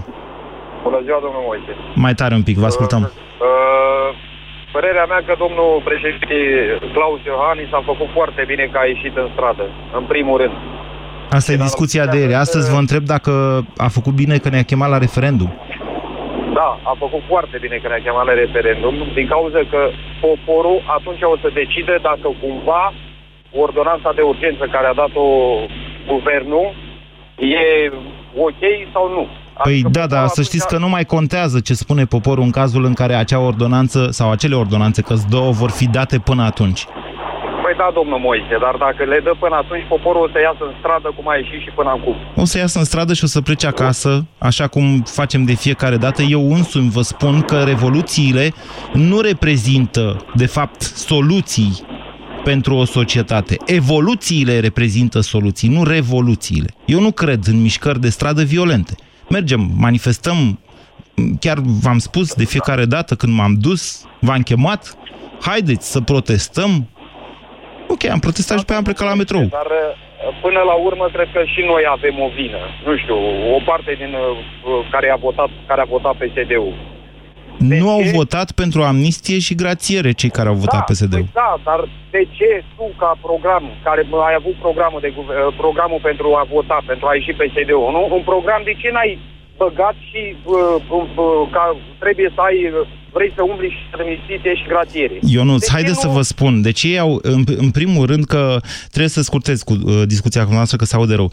Bună ziua, domnul Moise! Mai tare un pic, vă ascultăm. Uh, uh, părerea mea că domnul președinte Claus Iohannis a făcut foarte bine că a ieșit în stradă, în primul rând. Asta e discuția de ieri. Astăzi vă întreb dacă a făcut bine că ne-a chemat la referendum. Da, a făcut foarte bine că ne-a chemat la referendum, din cauza că poporul atunci o să decide dacă cumva ordonanța de urgență care a dat-o guvernul e ok sau nu. Păi adică da, dar să știți că nu mai contează ce spune poporul în cazul în care acea ordonanță sau acele ordonanțe, că două, vor fi date până atunci. Păi da, domnul Moise, dar dacă le dă până atunci, poporul o să iasă în stradă cum a ieșit și până acum. O să iasă în stradă și o să plece acasă, așa cum facem de fiecare dată. Eu însumi vă spun că revoluțiile nu reprezintă, de fapt, soluții pentru o societate. Evoluțiile reprezintă soluții, nu revoluțiile. Eu nu cred în mișcări de stradă violente. Mergem, manifestăm, chiar v-am spus de fiecare dată când m-am dus, v-am chemat, haideți să protestăm. Ok, am protestat și pe am plecat la metrou. Dar până la urmă cred că și noi avem o vină. Nu știu, o parte din uh, care a votat, care a votat PSD-ul de nu ce? au votat pentru amnistie și grațiere cei care au votat da, PSD-ul. Păi da, dar de ce tu ca program, care ai avut programul, de, programul pentru a vota, pentru a ieși PSD-ul, nu? Un program, de ce n-ai băgat și uh, uh, uh, ca trebuie să ai vrei să umbli și amnistie și grațiere. Ionuț, haideți nu... să vă spun. De ce au, în, în primul rând, că trebuie să scurtez cu uh, discuția cu noastră, că se aude rău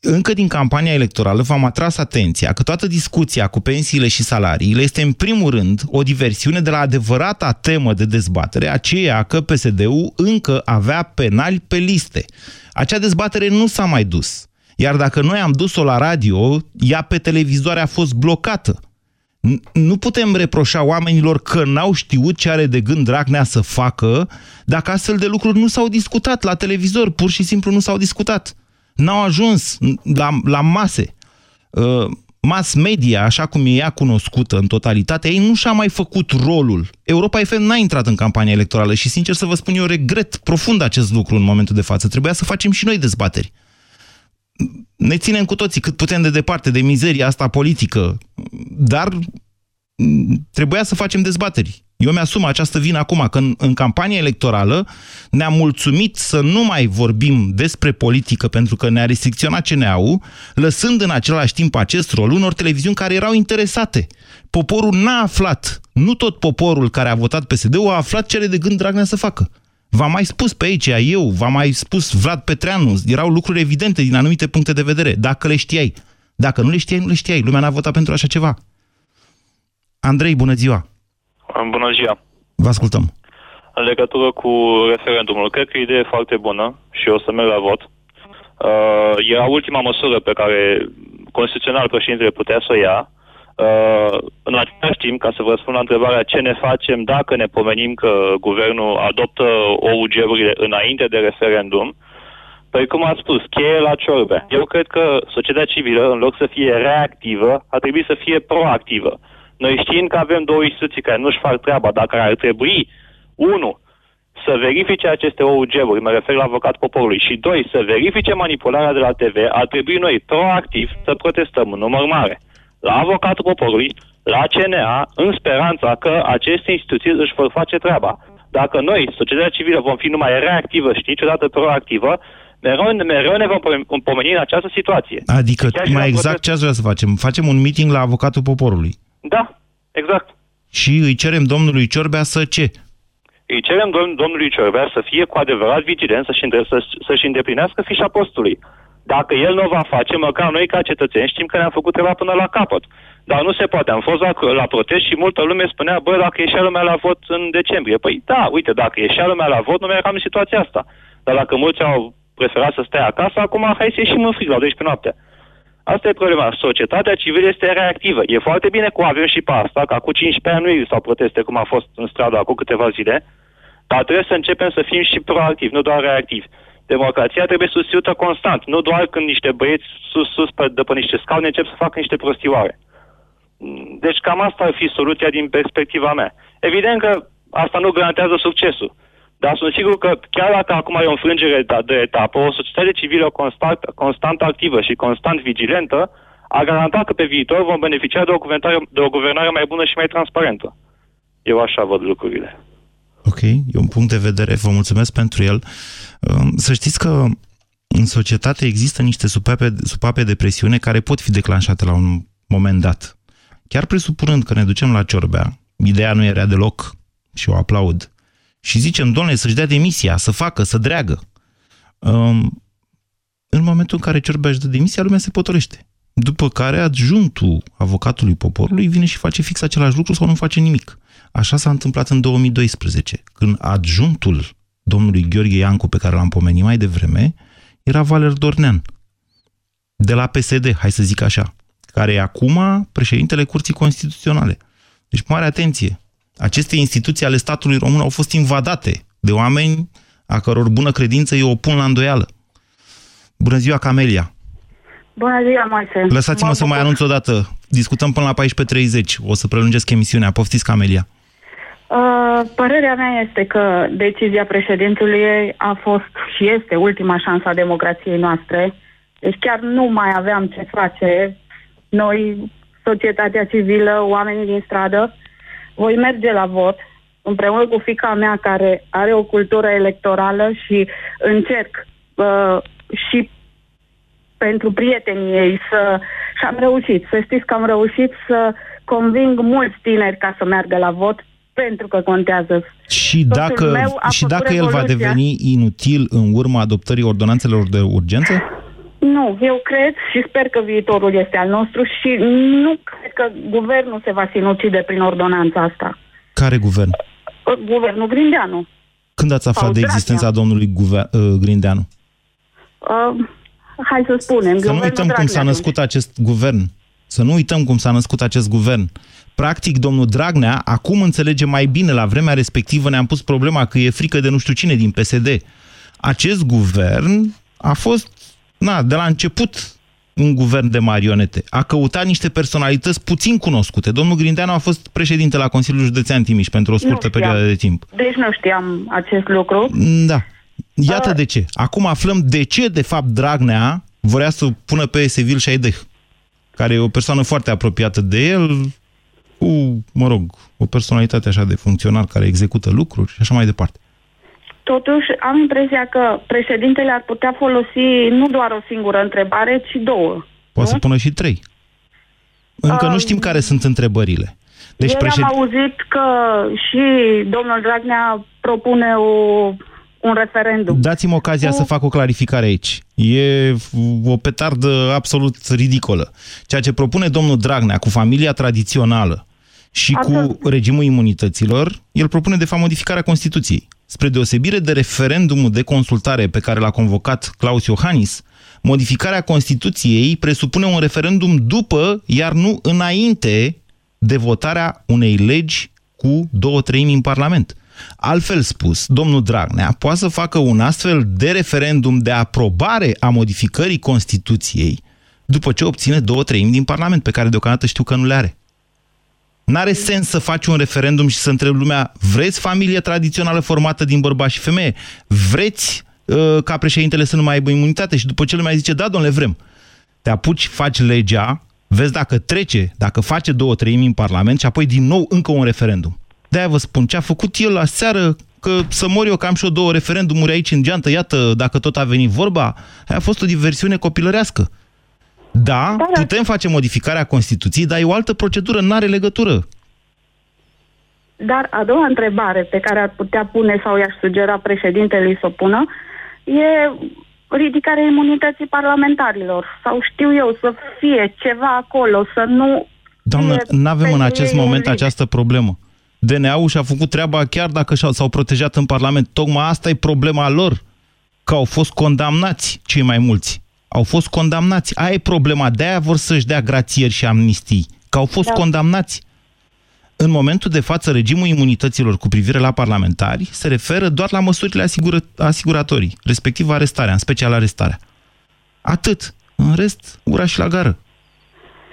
încă din campania electorală v-am atras atenția că toată discuția cu pensiile și salariile este în primul rând o diversiune de la adevărata temă de dezbatere, aceea că PSD-ul încă avea penali pe liste. Acea dezbatere nu s-a mai dus. Iar dacă noi am dus-o la radio, ea pe televizoare a fost blocată. Nu putem reproșa oamenilor că n-au știut ce are de gând Dragnea să facă dacă astfel de lucruri nu s-au discutat la televizor, pur și simplu nu s-au discutat n-au ajuns la, la mase. Uh, mass media, așa cum e ea cunoscută în totalitate, ei nu și-a mai făcut rolul. Europa FM n-a intrat în campania electorală și, sincer să vă spun, eu regret profund acest lucru în momentul de față. Trebuia să facem și noi dezbateri. Ne ținem cu toții cât putem de departe de mizeria asta politică, dar trebuia să facem dezbateri. Eu mi-asum această vină acum, că în, în campania electorală ne-am mulțumit să nu mai vorbim despre politică pentru că ne-a restricționat CNA-ul, lăsând în același timp acest rol unor televiziuni care erau interesate. Poporul n-a aflat, nu tot poporul care a votat PSD-ul a aflat ce are de gând Dragnea să facă. V-am mai spus pe aici, eu, v-am mai spus Vlad Petreanu, erau lucruri evidente din anumite puncte de vedere, dacă le știai. Dacă nu le știai, nu le știai. Lumea n-a votat pentru așa ceva. Andrei, bună ziua! Bună ziua! Vă ascultăm! În legătură cu referendumul, cred că e o idee foarte bună și o să merg la vot. Uh, era ultima măsură pe care constituțional președintele putea să o ia. Uh, în același timp, ca să vă răspund la întrebarea ce ne facem dacă ne pomenim că guvernul adoptă OUG-urile înainte de referendum, Păi cum ați spus, cheie la ciorbe. Eu cred că societatea civilă, în loc să fie reactivă, ar trebui să fie proactivă. Noi știm că avem două instituții care nu-și fac treaba, dacă ar trebui, unu, să verifice aceste OUG-uri, mă refer la avocat poporului, și doi, să verifice manipularea de la TV, ar trebui noi proactiv să protestăm în număr mare la avocatul poporului, la CNA, în speranța că aceste instituții își vor face treaba. Dacă noi, societatea civilă, vom fi numai reactivă și niciodată proactivă, mereu, mereu ne vom pomeni în această situație. Adică, mai exact ce ați vrea să facem? Facem un meeting la avocatul poporului. Da, exact. Și îi cerem domnului Ciorbea să ce? Îi cerem dom- domnului Ciorbea să fie cu adevărat vigilent, să-și, să, să-și îndeplinească fișa postului. Dacă el nu o va face, măcar noi ca cetățeni știm că ne-am făcut treaba până la capăt. Dar nu se poate. Am fost la, la protest și multă lume spunea, bă, dacă ieșea lumea la vot în decembrie. Păi da, uite, dacă ieșea lumea la vot, nu mai eram în situația asta. Dar dacă mulți au preferat să stea acasă, acum hai să ieșim în frig la 12 noapte. Asta e problema. Societatea civilă este reactivă. E foarte bine cu avem și pe asta, că acum 15 ani nu existau proteste cum a fost în stradă acum câteva zile, dar trebuie să începem să fim și proactivi, nu doar reactivi. Democrația trebuie susținută constant, nu doar când niște băieți sus, sus pe, de pe niște scaune încep să facă niște prostioare. Deci cam asta ar fi soluția din perspectiva mea. Evident că asta nu garantează succesul. Dar sunt sigur că chiar dacă acum e o înfrângere de, de etapă, o societate civilă constant, constant activă și constant vigilentă a garantat că pe viitor vom beneficia de o, guvernare, de o guvernare mai bună și mai transparentă. Eu așa văd lucrurile. Ok, e un punct de vedere, vă mulțumesc pentru el. Um, să știți că în societate există niște supape, supape de presiune care pot fi declanșate la un moment dat. Chiar presupunând că ne ducem la ciorbea, ideea nu era deloc și o aplaud, și zicem, domnule, să-și dea demisia, să facă, să dreagă. Um, în momentul în care Ciorbea își dă demisia, lumea se potorește. După care adjuntul avocatului poporului vine și face fix același lucru sau nu face nimic. Așa s-a întâmplat în 2012, când adjuntul domnului Gheorghe Iancu, pe care l-am pomenit mai devreme, era Valer Dornean, de la PSD, hai să zic așa, care e acum președintele Curții Constituționale. Deci, mare atenție! Aceste instituții ale statului român au fost invadate de oameni a căror bună credință eu o pun la îndoială. Bună ziua, Camelia! Bună ziua, Moise! Lăsați-mă să mai anunț o dată. Discutăm până la 14.30. O să prelungesc emisiunea. Poftiți, Camelia! Uh, părerea mea este că decizia președintelui a fost și este ultima șansă a democrației noastre. Deci chiar nu mai aveam ce face noi, societatea civilă, oamenii din stradă, voi merge la vot împreună cu fica mea care are o cultură electorală și încerc uh, și pentru prietenii ei să... și am reușit. Să știți că am reușit să conving mulți tineri ca să meargă la vot pentru că contează. Și dacă, și dacă el va deveni inutil în urma adoptării ordonanțelor de urgență? Nu, eu cred și sper că viitorul este al nostru și nu cred că guvernul se va sinucide prin ordonanța asta. Care guvern? Guvernul Grindeanu. Când ați aflat de existența domnului guver- uh, Grindeanu? Uh, hai să spunem. Să nu uităm cum s-a născut acest guvern. Să nu uităm cum s-a născut acest guvern. Practic, domnul Dragnea acum înțelege mai bine. La vremea respectivă ne-am pus problema că e frică de nu știu cine din PSD. Acest guvern a fost na, de la început un guvern de marionete. A căutat niște personalități puțin cunoscute. Domnul Grindeanu a fost președinte la Consiliul Județean Timiș pentru o scurtă perioadă de timp. Deci nu știam acest lucru. Da. Iată uh... de ce. Acum aflăm de ce, de fapt, Dragnea vrea să pună pe Sevil Șaideh, care e o persoană foarte apropiată de el, cu, mă rog, o personalitate așa de funcționar care execută lucruri și așa mai departe. Totuși, am impresia că președintele ar putea folosi nu doar o singură întrebare, ci două. Poate să pună și trei. Încă Um, nu știm care sunt întrebările. Deci Deci Ieri președ... am auzit că și domnul Dragnea propune o, un referendum. Dați-mi ocazia să fac o clarificare aici. E o petardă absolut ridicolă. Ceea ce propune domnul Dragnea cu familia tradițională și cu regimul imunităților, el propune de fapt modificarea Constituției. Spre deosebire de referendumul de consultare pe care l-a convocat Claus Iohannis, modificarea Constituției presupune un referendum după, iar nu înainte de votarea unei legi cu două treimi în Parlament. Altfel spus, domnul Dragnea poate să facă un astfel de referendum de aprobare a modificării Constituției după ce obține două treimi din Parlament, pe care deocamdată știu că nu le are. N-are sens să faci un referendum și să întrebi lumea, vreți familie tradițională formată din bărbați și femeie? Vreți uh, ca președintele să nu mai aibă imunitate? Și după ce lumea zice, da, domnule, vrem. Te apuci, faci legea, vezi dacă trece, dacă face două treimi în Parlament și apoi din nou încă un referendum. De-aia vă spun, ce a făcut el la seară, că să mor eu că am și eu două referendumuri aici în geantă, iată, dacă tot a venit vorba, aia a fost o diversiune copilărească. Da, putem face modificarea Constituției, dar e o altă procedură, nu are legătură. Dar a doua întrebare pe care ar putea pune sau i-aș sugera președintelui să o pună e ridicarea imunității parlamentarilor. Sau știu eu, să fie ceva acolo, să nu... Doamnă, fie nu avem în pentru acest ei un moment risc. această problemă. DNA-ul și-a făcut treaba chiar dacă și-au- s-au protejat în Parlament. Tocmai asta e problema lor, că au fost condamnați cei mai mulți. Au fost condamnați. Aia e problema. De-aia vor să-și dea grațieri și amnistii. Că au fost Da. condamnați. În momentul de față, regimul imunităților cu privire la parlamentari se referă doar la măsurile asigură, asiguratorii, respectiv arestarea, în special arestarea. Atât. În rest, ura și la gară.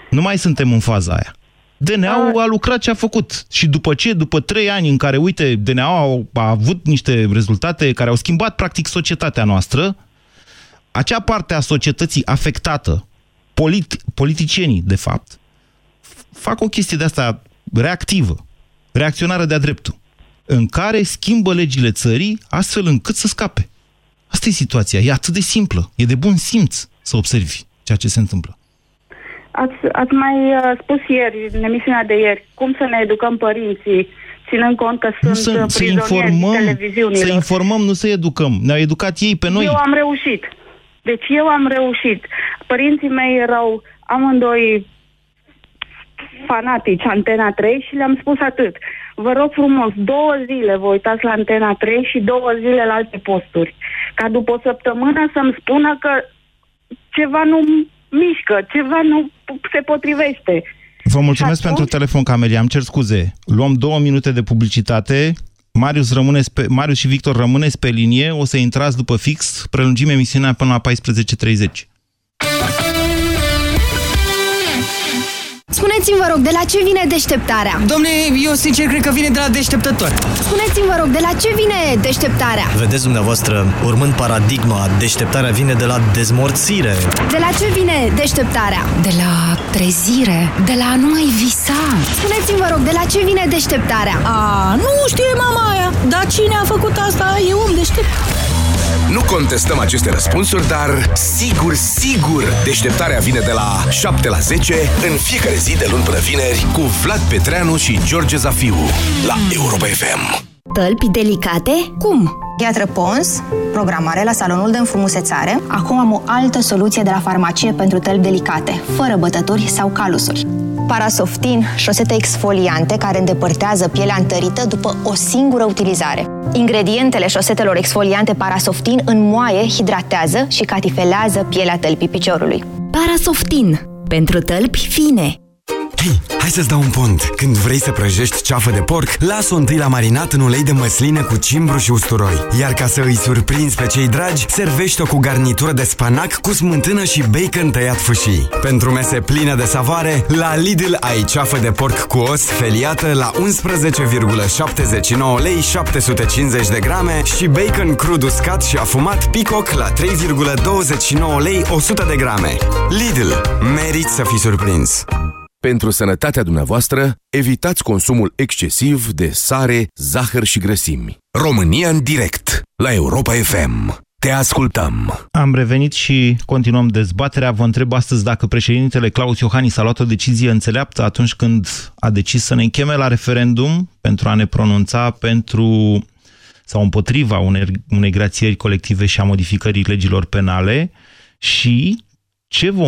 Nu mai suntem în faza aia. DNA-ul a lucrat ce a făcut. Și după ce, după trei ani în care, uite, DNA-ul a avut niște rezultate care au schimbat, practic, societatea noastră, acea parte a societății afectată, polit, politicienii, de fapt, f- fac o chestie de asta reactivă, reacționară de-a dreptul, în care schimbă legile țării astfel încât să scape. Asta e situația. E atât de simplă. E de bun simț să observi ceea ce se întâmplă. Ați, ați mai uh, spus ieri, în emisiunea de ieri, cum să ne educăm părinții, ținând cont că Nu sunt să, uh, să prizonieri informăm, televiziunilor. să informăm, nu să educăm. Ne-au educat ei pe noi. Eu am reușit. Deci eu am reușit. Părinții mei erau amândoi fanatici Antena 3 și le-am spus atât. Vă rog frumos, două zile vă uitați la Antena 3 și două zile la alte posturi. Ca după o săptămână să-mi spună că ceva nu mișcă, ceva nu se potrivește. Vă mulțumesc Și atunci- pentru telefon, Camelia. Am cer scuze. Luăm două minute de publicitate. Marius, rămâneți pe, Marius și Victor rămâneți pe linie. O să intrați după fix. Prelungim emisiunea până la 14.30. Spuneți-mi, vă rog, de la ce vine deșteptarea? Domne, eu sincer cred că vine de la deșteptător. Spuneți-mi, vă rog, de la ce vine deșteptarea? Vedeți dumneavoastră, urmând paradigma, deșteptarea vine de la dezmorțire. De la ce vine deșteptarea? De la trezire, de la a nu mai visa. Spuneți-mi, vă rog, de la ce vine deșteptarea? A, nu știe mama aia, dar cine a făcut asta e om deștept. Nu contestăm aceste răspunsuri, dar sigur, sigur, deșteptarea vine de la 7 la 10 în fiecare zi de luni până vineri cu Vlad Petreanu și George Zafiu la Europa FM. Tălpi delicate? Cum? Piatră Pons, programare la salonul de înfrumusețare. Acum am o altă soluție de la farmacie pentru tălpi delicate, fără bătături sau calusuri. Parasoftin, șosete exfoliante care îndepărtează pielea întărită după o singură utilizare. Ingredientele șosetelor exfoliante Parasoftin înmoaie, hidratează și catifelează pielea tălpii piciorului. Parasoftin. Pentru tălpi fine. Hei, hai să-ți dau un pont. Când vrei să prăjești ceafă de porc, lasă-o întâi la marinat în ulei de măsline cu cimbru și usturoi. Iar ca să îi surprinzi pe cei dragi, servește-o cu garnitură de spanac cu smântână și bacon tăiat fâșii. Pentru mese pline de savoare, la Lidl ai ceafă de porc cu os feliată la 11,79 lei 750 de grame și bacon crud uscat și afumat picoc la 3,29 lei 100 de grame. Lidl. Merit să fii surprins! Pentru sănătatea dumneavoastră, evitați consumul excesiv de sare, zahăr și grăsimi. România în direct, la Europa FM. Te ascultăm! Am revenit și continuăm dezbaterea. Vă întreb astăzi dacă președintele Claus Iohannis a luat o decizie înțeleaptă atunci când a decis să ne cheme la referendum pentru a ne pronunța pentru sau împotriva unei, unei grațieri colective și a modificării legilor penale și ce vom